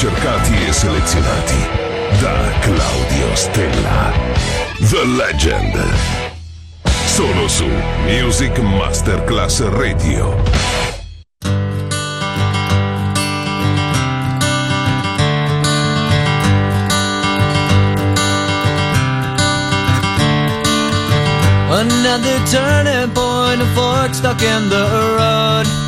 Ricercati e selezionati da Claudio Stella. The Legend. Solo su Music Masterclass Radio. Another turning point, a fork stuck in the road.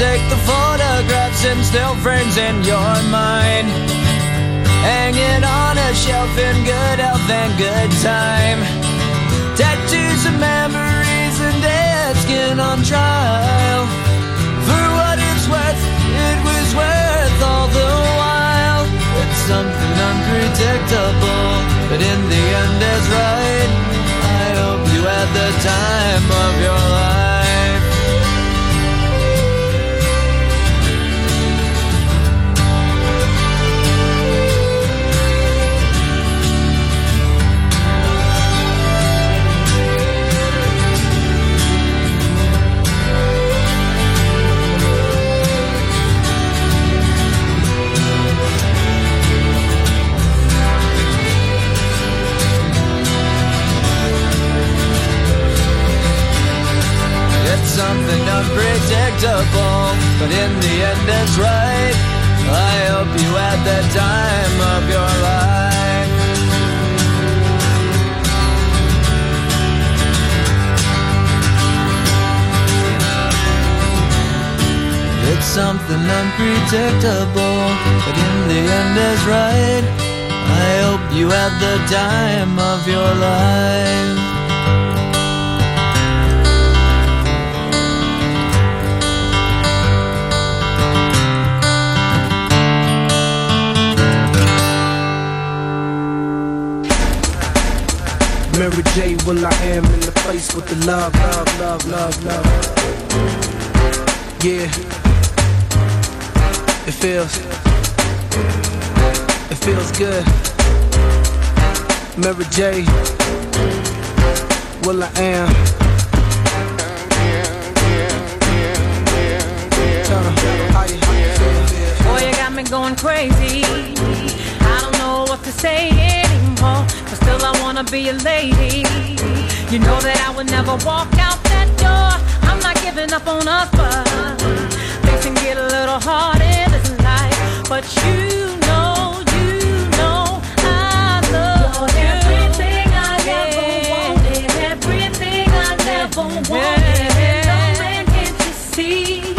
Take the photographs and still frames in your mind. Hang it on a shelf in good health and good time. Tattoos and memories and dead skin on trial. Unpredictable, but in the end is right. I hope you had the time of your life. Mary J, will I am in the place with the love, love, love, love, love. Yeah, feels, it feels good. Mary J, will.i.am. Boy, you got me going crazy. I don't know what to say anymore, but still I wanna be a lady. You know that I would never walk out that door. I'm not giving up on us, but things can get a little hard never wanted. And no man can you see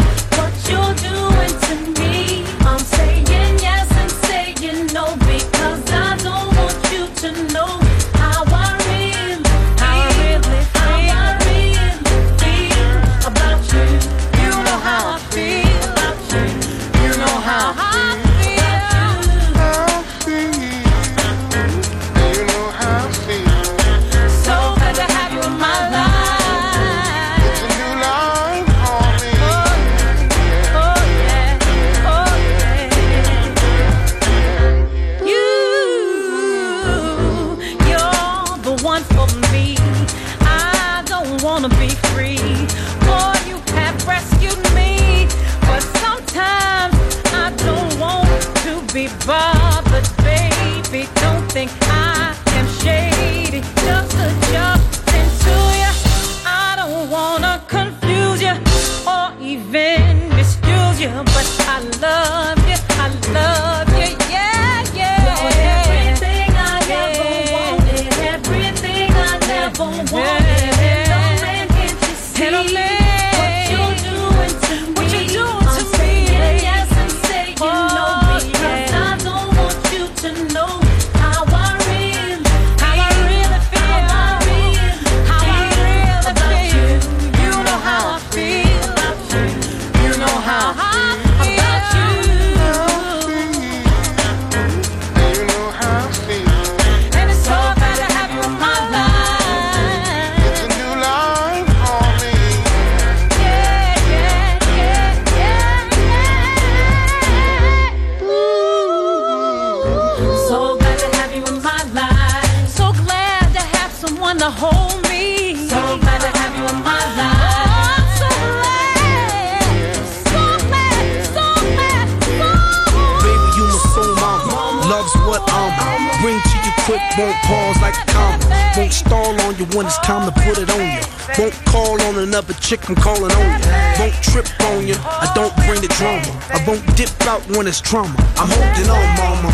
chick from calling on ya. Won't trip on you. I don't bring the drama. I won't dip out when it's trauma. I'm holding on, mama.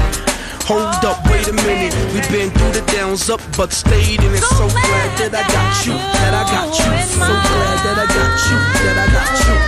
Hold up, wait a minute. We've been through the downs up, but stayed in it. So glad that I got you, that I got you. So glad that I got you, that I got you.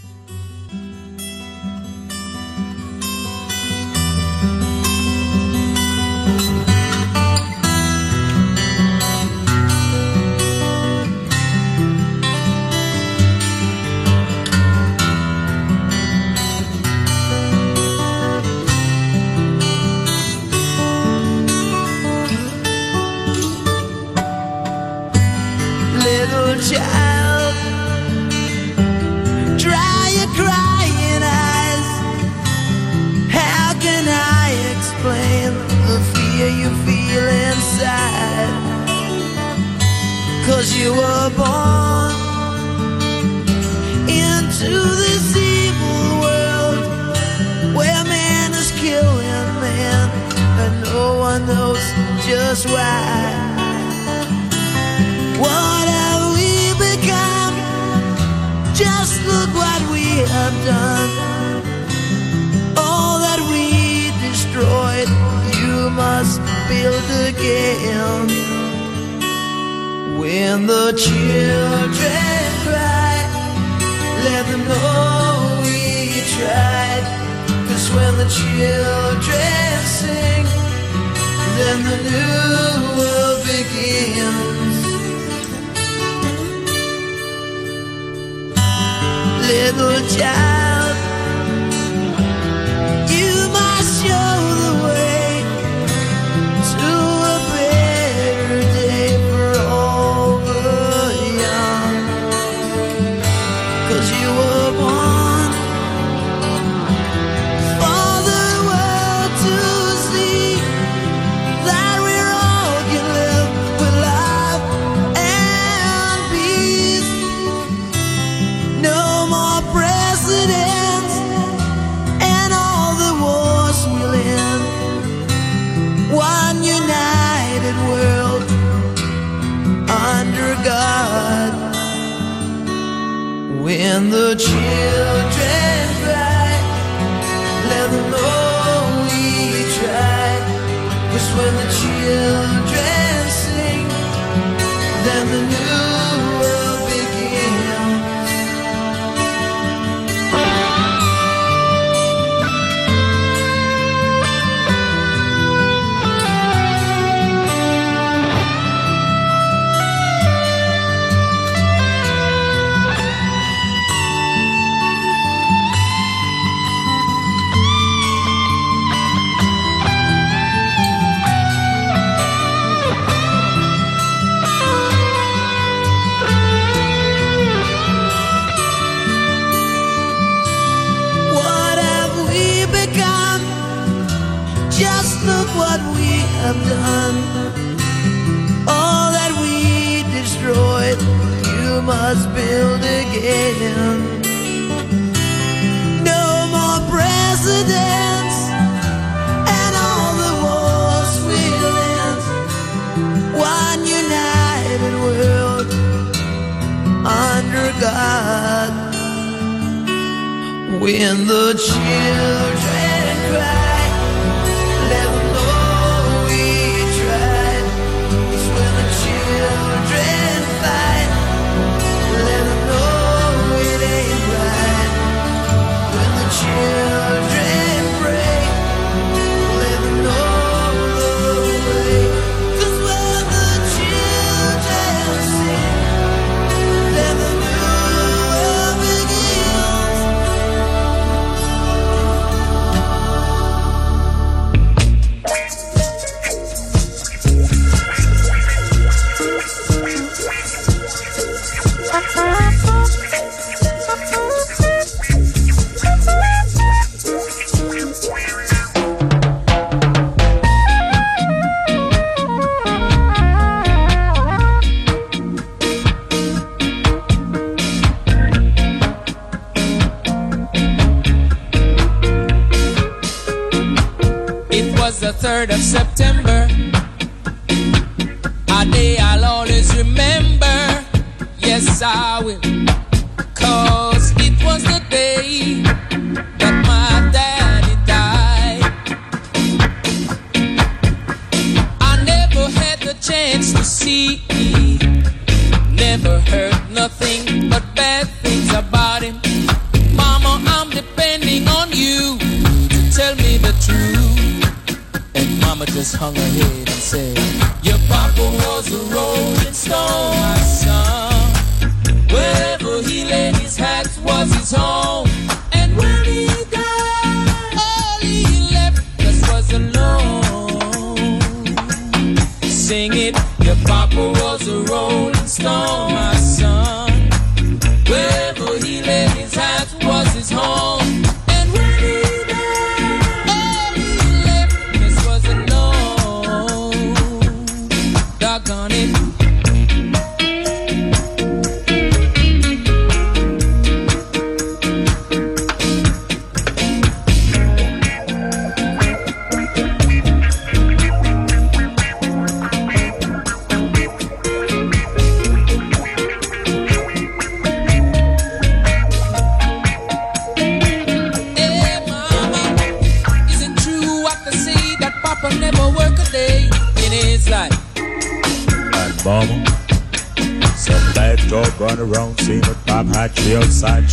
the chill.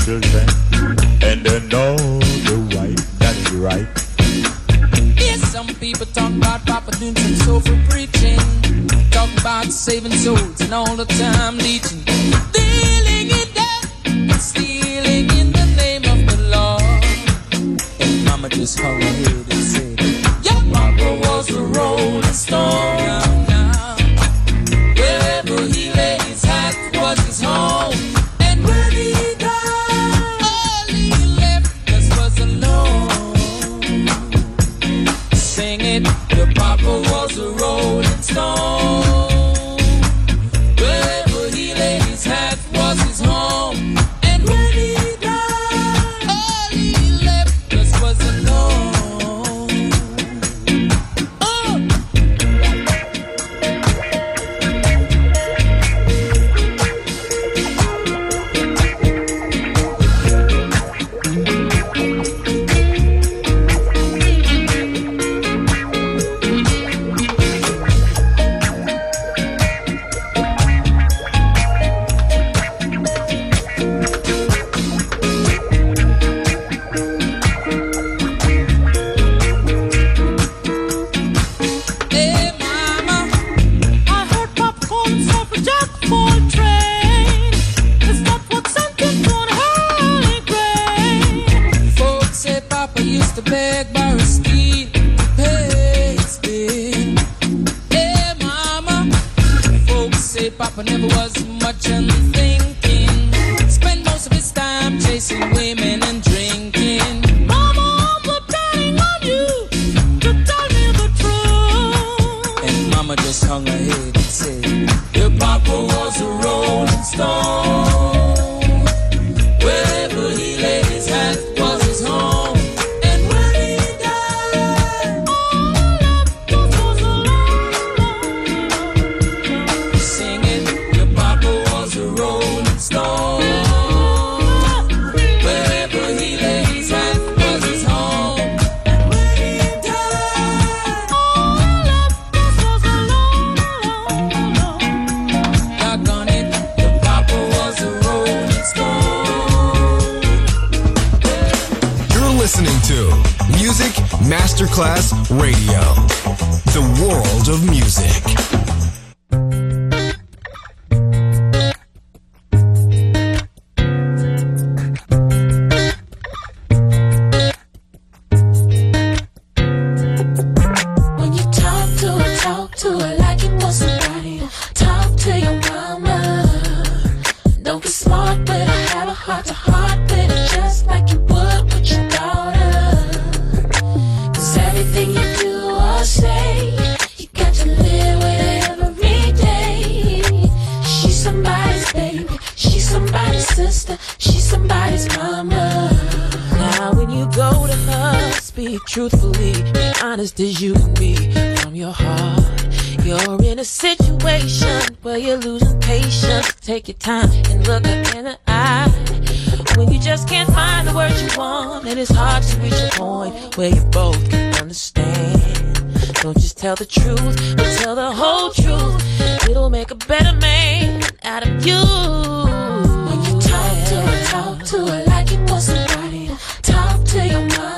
Children. Truthfully, be honest as you can be from your heart. You're in a situation where you're losing patience. Take your time and look her in the eye. When you just can't find the words you want, and it's hard to reach a point where you both can understand. Don't just tell the truth, but tell the whole truth. It'll make a better man out of you. When you talk to her, talk to her like you want somebody. Talk to your mama.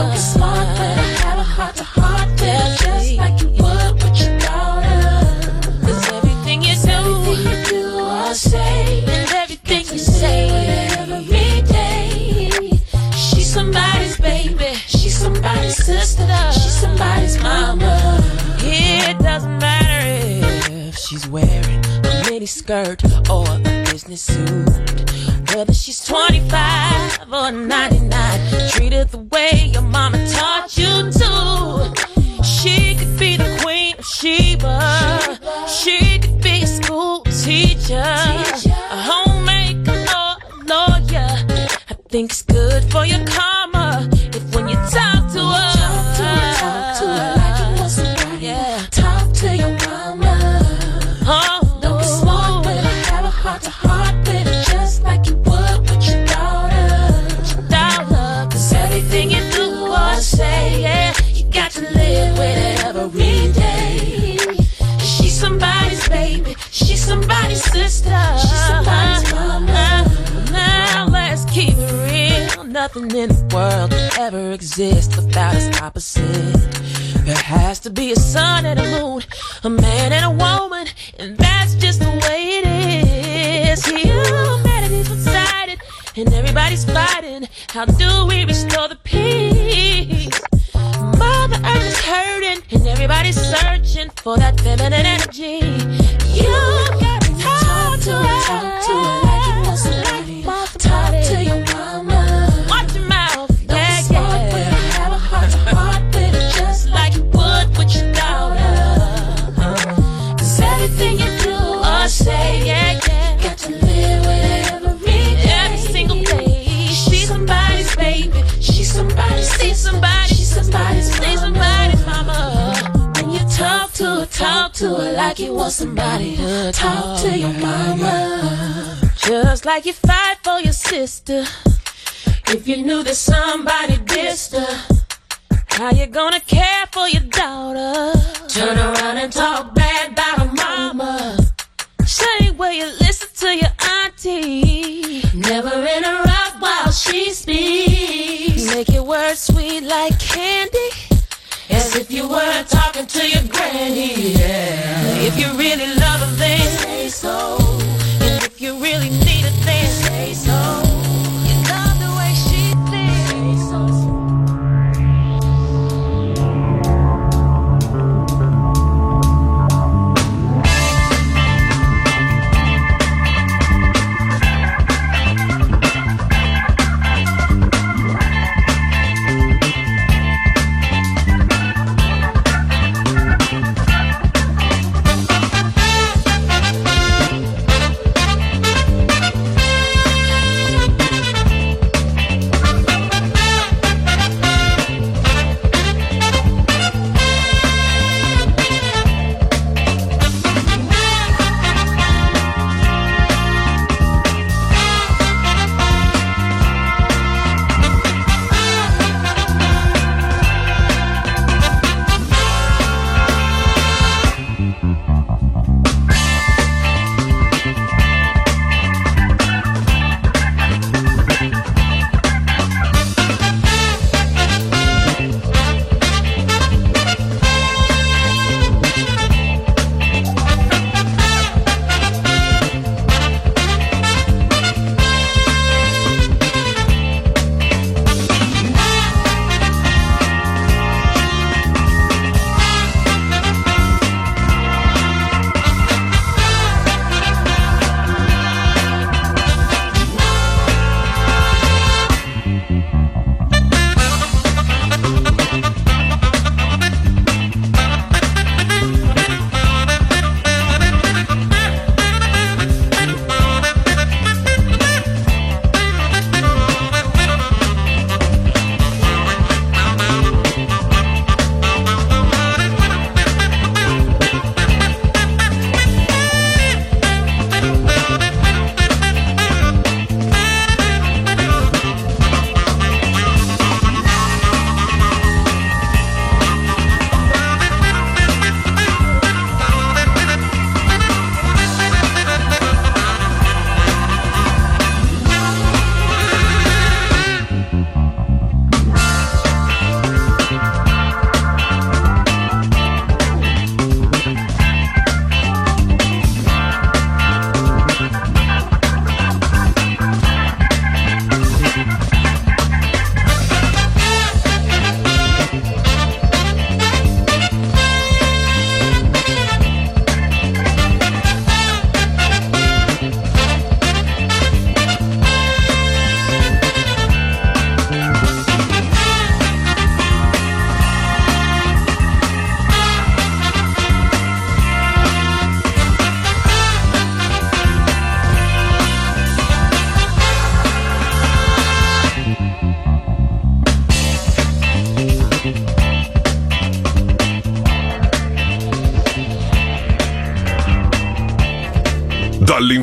Smart, but I have a heart to heart her, just like you would with your everything you do, Everything you do or say, and everything you say, every day. She's somebody's baby. She's somebody's sister. She's somebody's mama. Skirt or a business suit. Whether she's 25 or 99, treat her the way your mama taught you to. She could be the queen of Sheba. She could be a school teacher, a homemaker or a lawyer. I think it's good for your karma if when you talk somebody's sister, she's somebody's uh-huh. mama. Uh-huh. Now let's keep it real. Nothing in the world ever exist without its opposite. There has to be a sun and a moon, a man and a woman, and that's just the way it is. Humanity's one-sided, and everybody's fighting. How do we restore the peace? Mother Earth is hurting, and everybody's searching for that feminine energy. You gotta talk to her, Talk to her like you want somebody. Talk to your mama. Watch your mouth, Don't yeah, be smart, but I yeah. have a heart to heart with her, just like you would with your daughter. Cause everything you do or say, Yeah, yeah. got to live with every day. Every single day. She's somebody's baby. She's somebody's See somebody, She's somebody's see mama. somebody's talk to her, like you want somebody. to Talk to your mama. Just like you fight for your sister. If you knew that somebody dissed her, How you gonna care for your daughter? turn around and talk bad about her mama. Same way you listen to your auntie. Never interrupt while she speaks. Make your words sweet like candy. As if you were talking to your granny. Yeah. If you really love her, then Say so. And if you really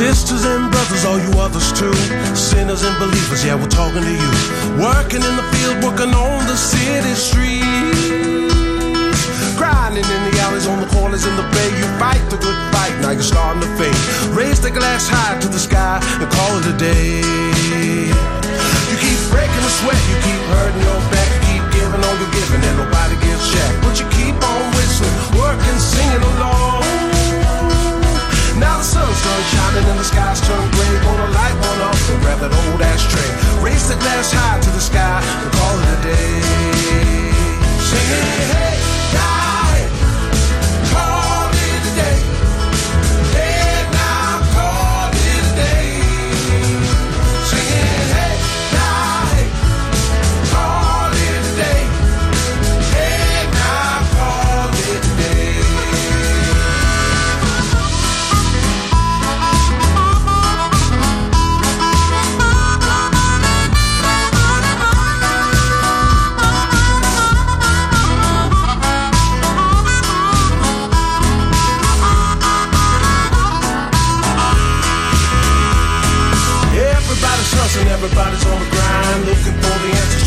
Sisters and brothers, all you others too. Sinners and believers, yeah, we're talking to you. Working in the field, working on the city streets. Grinding in the alleys, on the corners, in the bay. You fight the good fight, now you're starting to fade. Raise the glass high to the sky and call it a day. You keep breaking the sweat, you keep hurting your back, you keep giving all you're giving, and nobody gives jack. But you keep on whistling, working, singing along. Now the sun's done shining and the sky's turned gray. Gonna light one up and grab that old ashtray. Raise the glass high to the sky and call it a day. Singing, hey,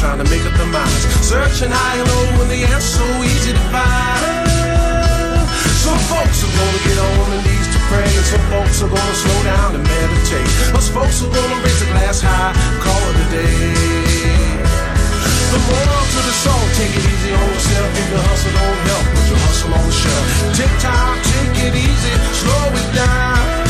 trying to make up their minds. Searching high and low when the answer's so easy to find. Some folks are gonna get on their knees to pray, and some folks are gonna slow down and meditate. Us folks are gonna raise a glass high, call it a day. The moral to the song, take it easy on yourself. If your hustle don't help, put your hustle on the shelf. Take time, take it easy, slow it down.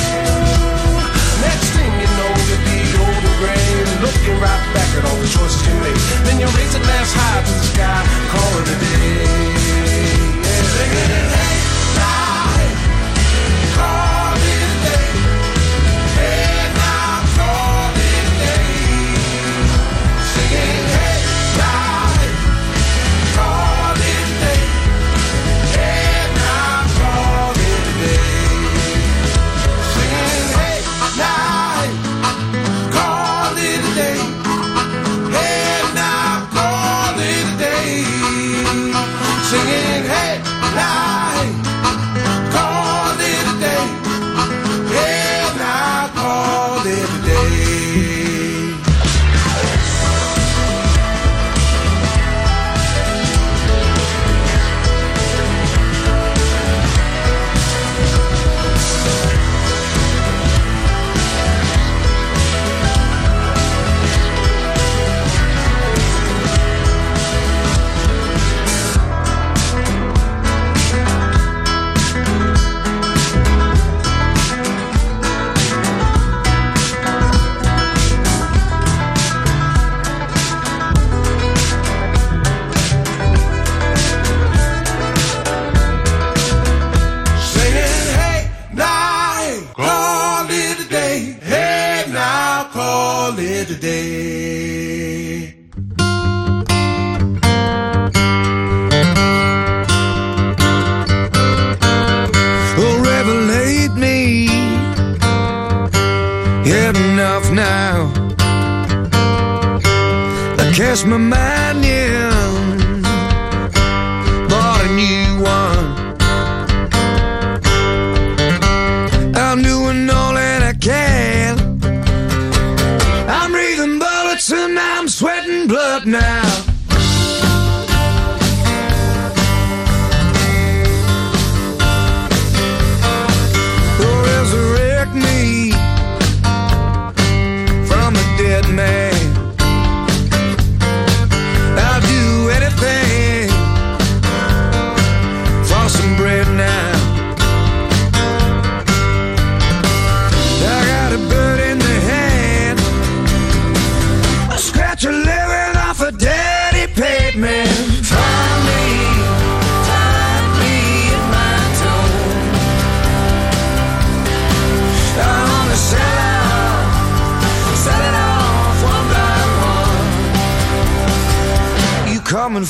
Bought a new one.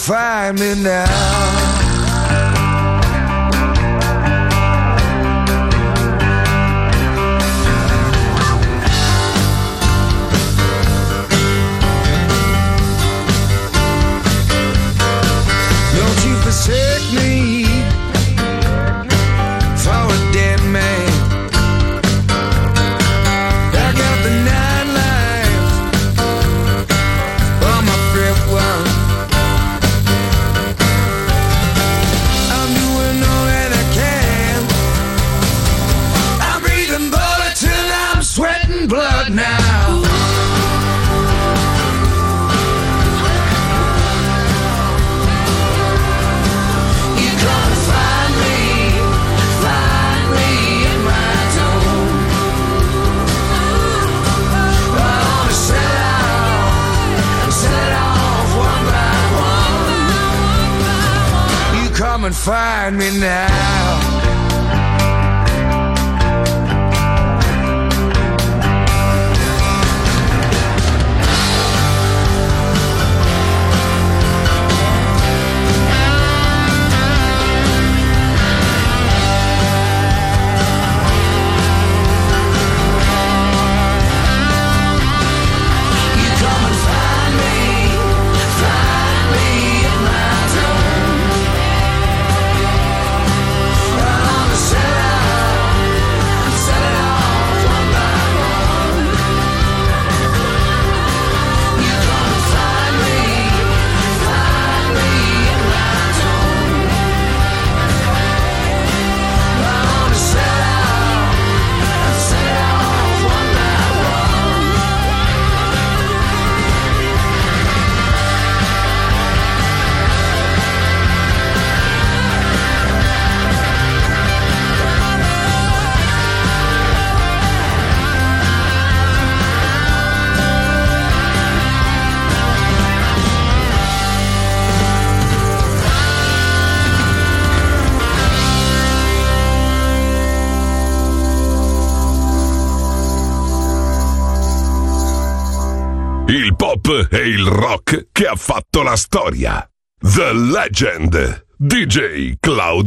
Find me now. Find me now.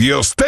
Dios te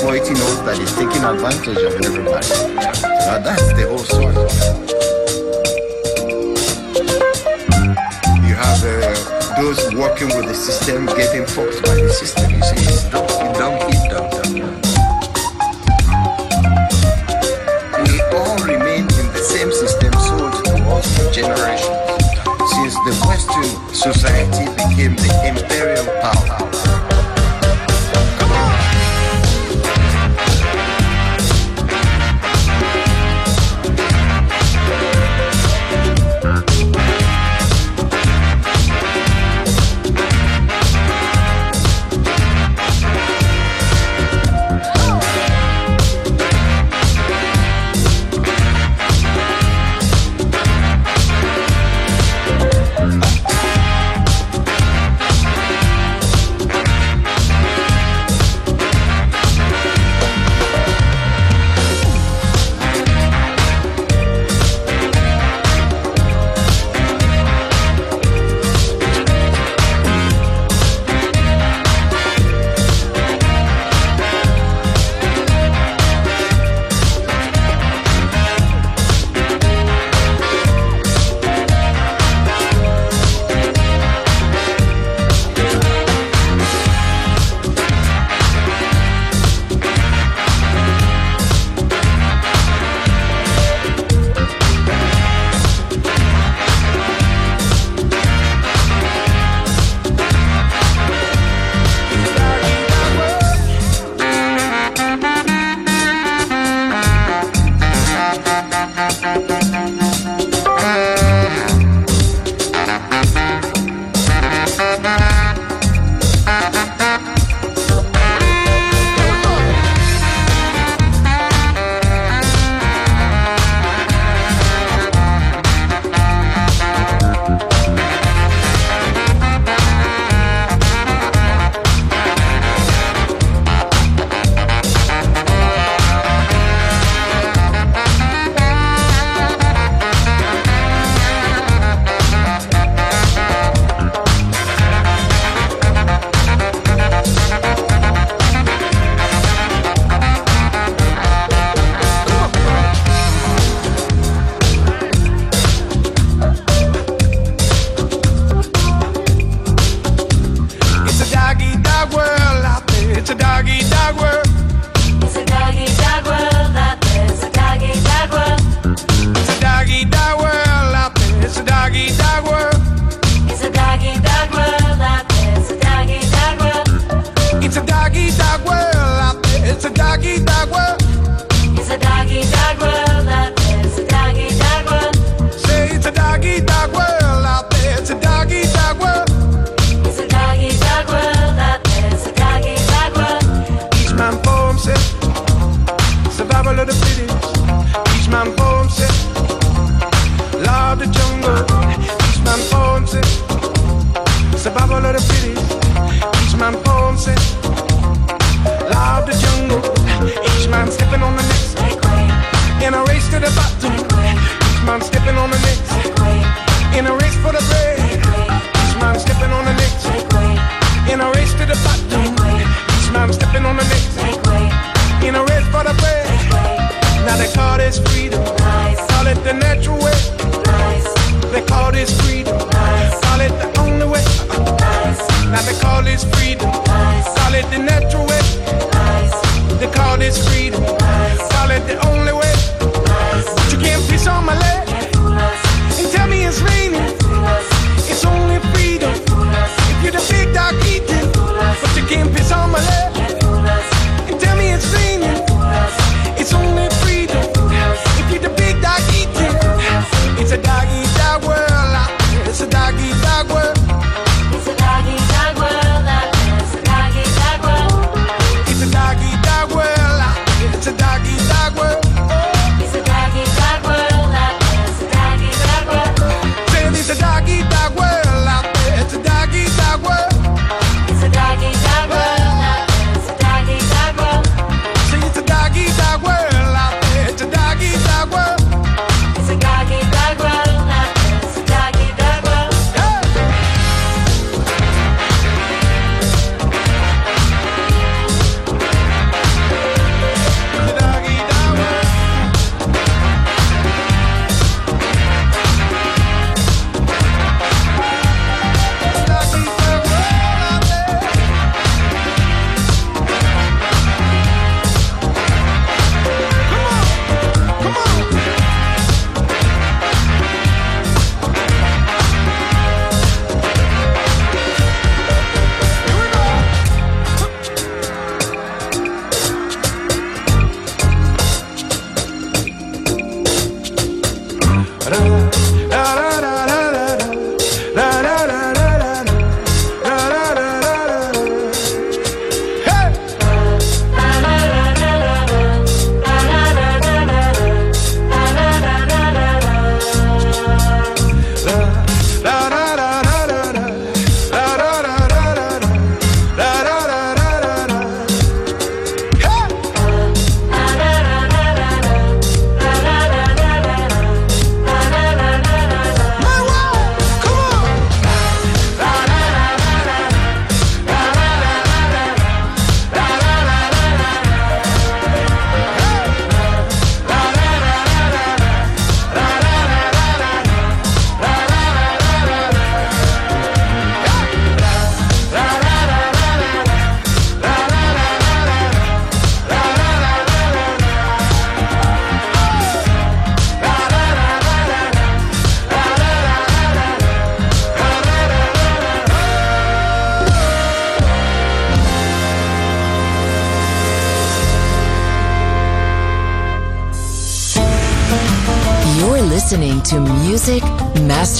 exploiting us, that is taking advantage of everybody. Each man himself. Law of the jungle. Each man for himself. Survival of the fittest. Each man himself. Law of the jungle. Each man stepping on the next. In a race to the bottom. Each man stepping on the next. In a race for the bread. Each man stepping on the next. In a race to the bottom. Each man stepping on the next. In a race for the bread. Now they call this freedom. Call it the natural way. They call this freedom. Call it the only way. Now they call this freedom. Call it the natural way. They call this freedom. Call it the only way. But you can't piss on my leg and tell me it's raining. It's only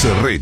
Se ríe.